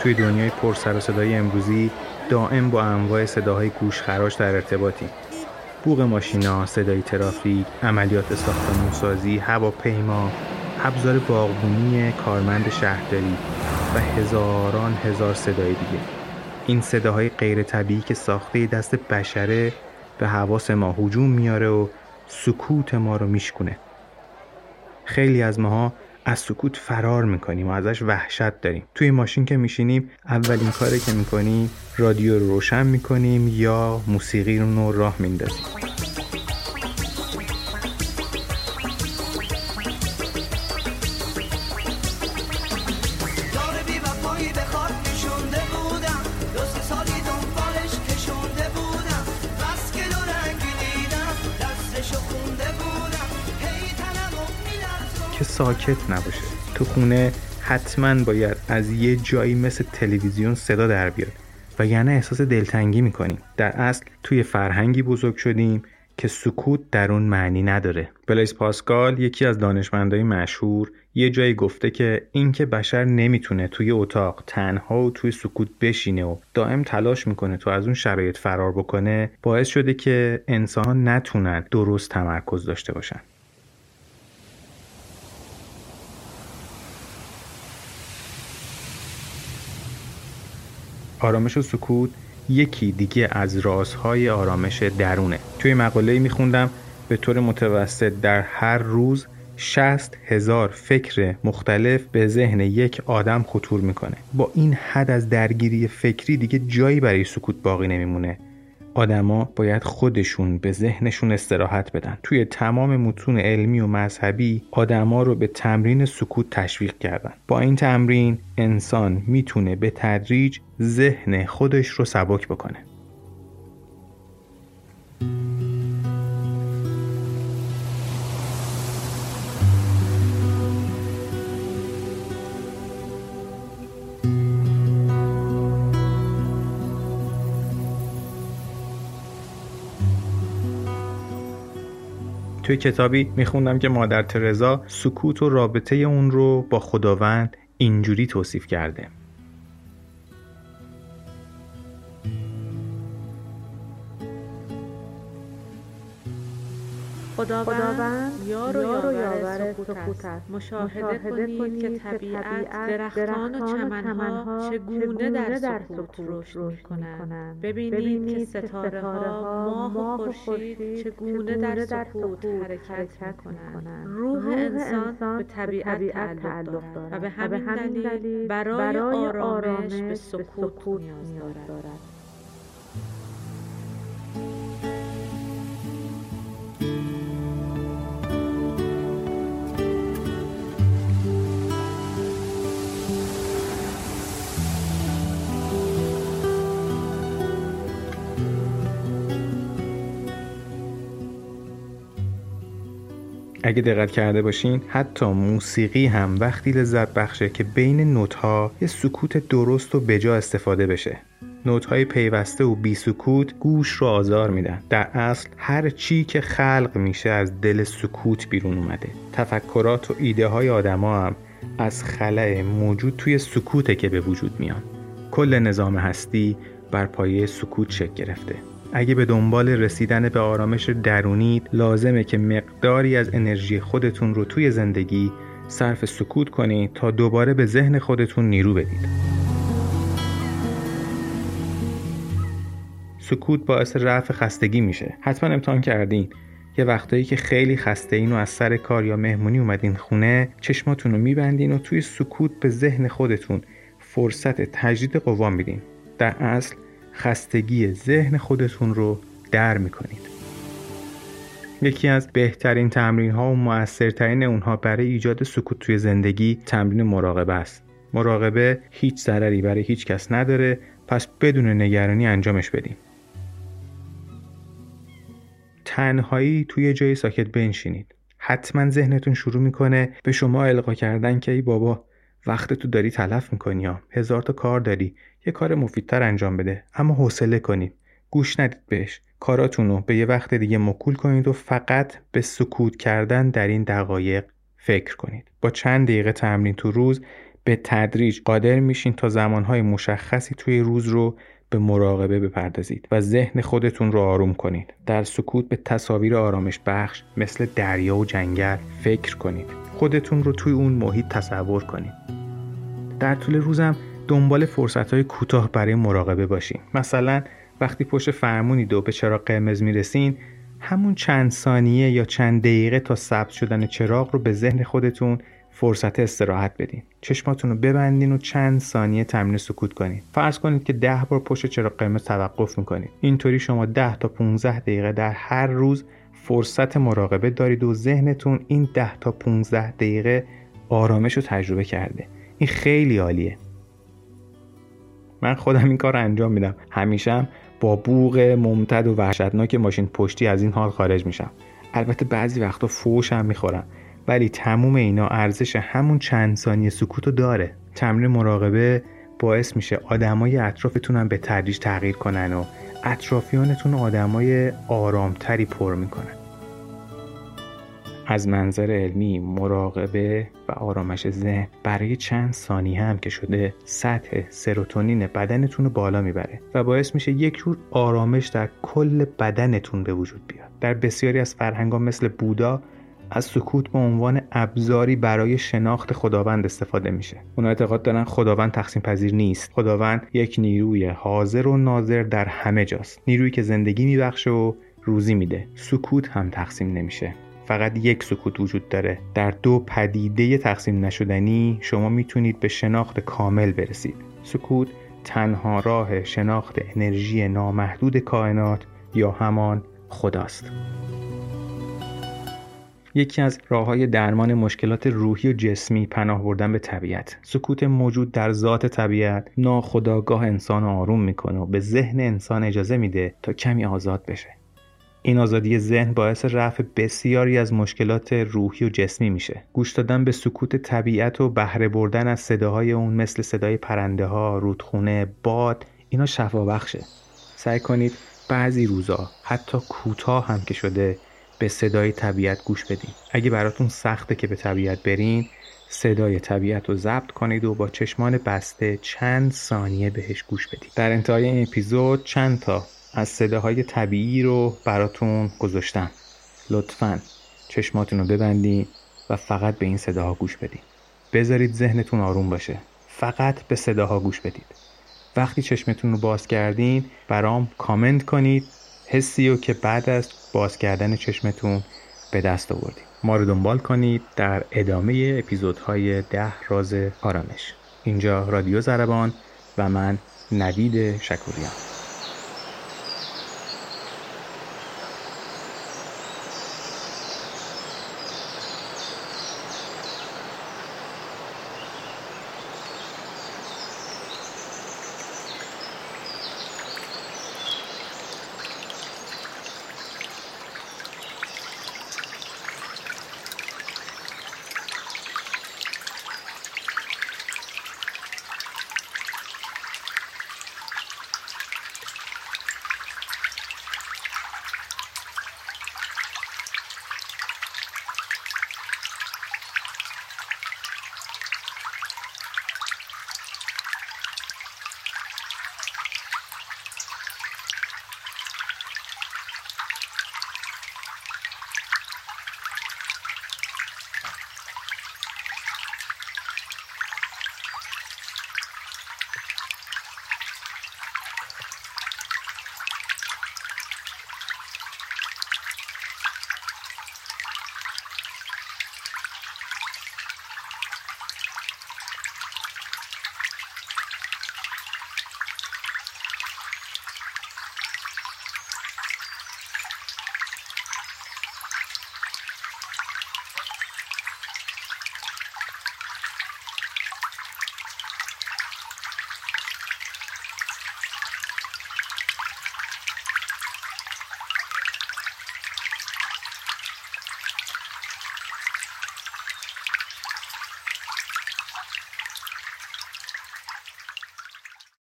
توی دنیای پر سر و صدای امروزی دائم با انواع صداهای گوشخراش در ارتباطی. بوغ ماشینا، صدای ترافیک، عملیات ساختمانسازی، هواپیما، ابزار باغبونی کارمند شهرداری و هزاران هزار صدای دیگه. این صداهای غیر طبیعی که ساخته دست بشره به حواس ما هجوم میاره و سکوت ما رو میشکونه. خیلی از ماها از سکوت فرار می‌کنیم و ازش وحشت داریم. توی ماشین که میشینیم اولین کاری که می‌کنیم رادیو رو روشن می‌کنیم یا موسیقی رو راه میندازیم. ساکت نباشه. تو خونه حتما باید از یه جایی مثل تلویزیون صدا در بیاد. و یعنی احساس دلتنگی می‌کنیم در اصل توی فرهنگی بزرگ شدیم که سکوت در اون معنی نداره. بلیس پاسکال یکی از دانشمندای مشهور یه جایی گفته که اینکه بشر نمی‌تونه توی اتاق تنها و توی سکوت بشینه و دائم تلاش می‌کنه تو از اون شرایط فرار بکنه باعث شده که انسان نتونن درست تمرکز داشته باشن. آرامش و سکوت یکی دیگه از رازهای آرامش درونه. توی مقاله میخوندم به طور متوسط در هر روز 60 هزار فکر مختلف به ذهن یک آدم خطور می‌کنه. با این حد از درگیری فکری دیگه جایی برای سکوت باقی نمیمونه. آدما باید خودشون به ذهنشون استراحت بدن. توی تمام متون علمی و مذهبی آدما رو به تمرین سکوت تشویق کردن. با این تمرین انسان می‌تونه به تدریج ذهن خودش رو سبک بکنه. توی کتابی میخوندم که مادر ترزا سکوت و رابطه اون رو با خداوند اینجوری توصیف کرده. خداوند یار و یاور سکوت است. مشاهده کنید که طبیعت درختان و چمنها چگونه در سکوت رشد می‌کنند. ببینید که ستاره ها ماه و خورشید چگونه در سکوت حرکت می‌کنند. روح انسان به طبیعت تعلق دارد. و به همین دلیل برای آرامش به سکوت نیاز دارد. اگه دقت کرده باشین حتی موسیقی هم وقتی لذت بخشه که بین نوت ها یه سکوت درست و بجا استفاده بشه. نوت های پیوسته و بی سکوت گوش رو آزار میدن. در اصل هر چی که خلق میشه از دل سکوت بیرون اومده. تفکرات و ایده های آدما هم از خلع موجود توی سکوته که به وجود میان. کل نظام هستی بر پایه سکوت شکل گرفته. اگه به دنبال رسیدن به آرامش درونید لازمه که مقداری از انرژی خودتون رو توی زندگی صرف سکوت کنید تا دوباره به ذهن خودتون نیرو بدید. سکوت باعث رفع خستگی میشه. حتما امتحان کردین. یه وقتایی که خیلی خسته این و از سر کار یا مهمونی اومدین خونه چشماتون رو میبندین و توی سکوت به ذهن خودتون فرصت تجدید قوا میدین. در اصل خستگی ذهن خودتون رو در می‌کنید. یکی از بهترین تمرین ها و موثرترین اونها برای ایجاد سکوت توی زندگی تمرین مراقبه است. مراقبه هیچ ضرری برای هیچ کس نداره پس بدون نگرانی انجامش بدیم تنهایی توی جای ساکت بنشینید. حتما ذهنتون شروع می‌کنه به شما القا کردن که ای بابا وقت تو داری تلف می‌کنی یا هزار تا کار داری. یه کار مفیدتر انجام بده. اما حوصله کنید. گوش ندید بهش. کاراتون رو به یه وقت دیگه مکول کنید و فقط به سکوت کردن در این دقایق فکر کنید. با چند دقیقه تمرین تو روز به تدریج قادر میشین تا زمانهای مشخصی توی روز رو به مراقبه بپردازید و ذهن خودتون رو آروم کنید. در سکوت به تصاویر آرامش بخش مثل دریا و جنگل فکر کنید. خودتون رو توی اون محیط تصور کنید. در طول روزم دنبال فرصت های کوتاه برای مراقبه باشین. مثلا وقتی پشت فرمونید و به چراغ قرمز می‌رسین همون چند ثانیه یا چند دقیقه تا ثبت شدن چراغ رو به ذهن خودتون فرصت استراحت بدین. چشماتون رو ببندین و چند ثانیه تمرین سکوت کنید فرض کنید که ده بار پشت چراغ قرمز توقف می‌کنید اینطوری شما 10 تا 15 دقیقه در هر روز فرصت مراقبه دارید و ذهنتون این 10 تا 15 دقیقه آرامش رو تجربه کرده. این خیلی عالیه. من خودم این کار انجام میدم. همیشه با بوغ ممتد و وحشتناک ماشین پشتی از این حال خارج میشم. البته بعضی وقتا فوش هم می‌خورم. ولی تموم اینا ارزش همون چند ثانیه سکوت رو داره. تمرین مراقبه باعث میشه آدمای اطرافتون هم به تدریج تغییر کنن و اطرافیانتون آدمای آرامتری پر می‌کنن. از منظر علمی مراقبه و آرامش ذهن برای چند ثانیه هم که شده سطح سروتونین بدنتون رو بالا می‌بره و باعث میشه یک جور آرامش در کل بدنتون به وجود بیاد. در بسیاری از فرهنگا مثل بودا از سکوت به عنوان ابزاری برای شناخت خداوند استفاده میشه. اونا اعتقاد دارن خداوند تقسیم پذیر نیست. خداوند یک نیروی حاضر و ناظر در همه جاست. نیرویی که زندگی میبخشه و روزی میده. سکوت هم تقسیم نمیشه. فقط یک سکوت وجود داره. در دو پدیده تقسیم نشدنی شما می‌تونید به شناخت کامل برسید. سکوت تنها راه شناخت انرژی نامحدود کائنات یا همان خداست. یکی از راه های درمان مشکلات روحی و جسمی پناه بردن به طبیعت. سکوت موجود در ذات طبیعت ناخداگاه انسان آروم می‌کنه و به ذهن انسان اجازه میده تا کمی آزاد بشه. این آزادی ذهن باعث رفع بسیاری از مشکلات روحی و جسمی میشه. گوش دادن به سکوت طبیعت و بهره بردن از صداهای اون مثل صدای پرنده ها رودخونه باد اینا شفا بخشه سعی کنید بعضی روزا حتی کوتاه هم که شده به صدای طبیعت گوش بدین. اگه براتون سخته که به طبیعت برین صدای طبیعت رو ضبط کنید و با چشمان بسته چند ثانیه بهش گوش بدید در انتهای این اپیزود چند تا از صداهای طبیعی رو براتون گذاشتم. لطفا چشماتون رو ببندین و فقط به این صداها گوش بدین. بذارید ذهنتون آروم باشه. فقط به صداها گوش بدید. وقتی چشمتون رو باز کردین برام کامنت کنید حسی رو که بعد از باز کردن چشمتون به دست آوردید ما رو دنبال کنید در ادامه اپیزودهای ده راز آرامش. اینجا رادیو زربان و من نوید شکوریان.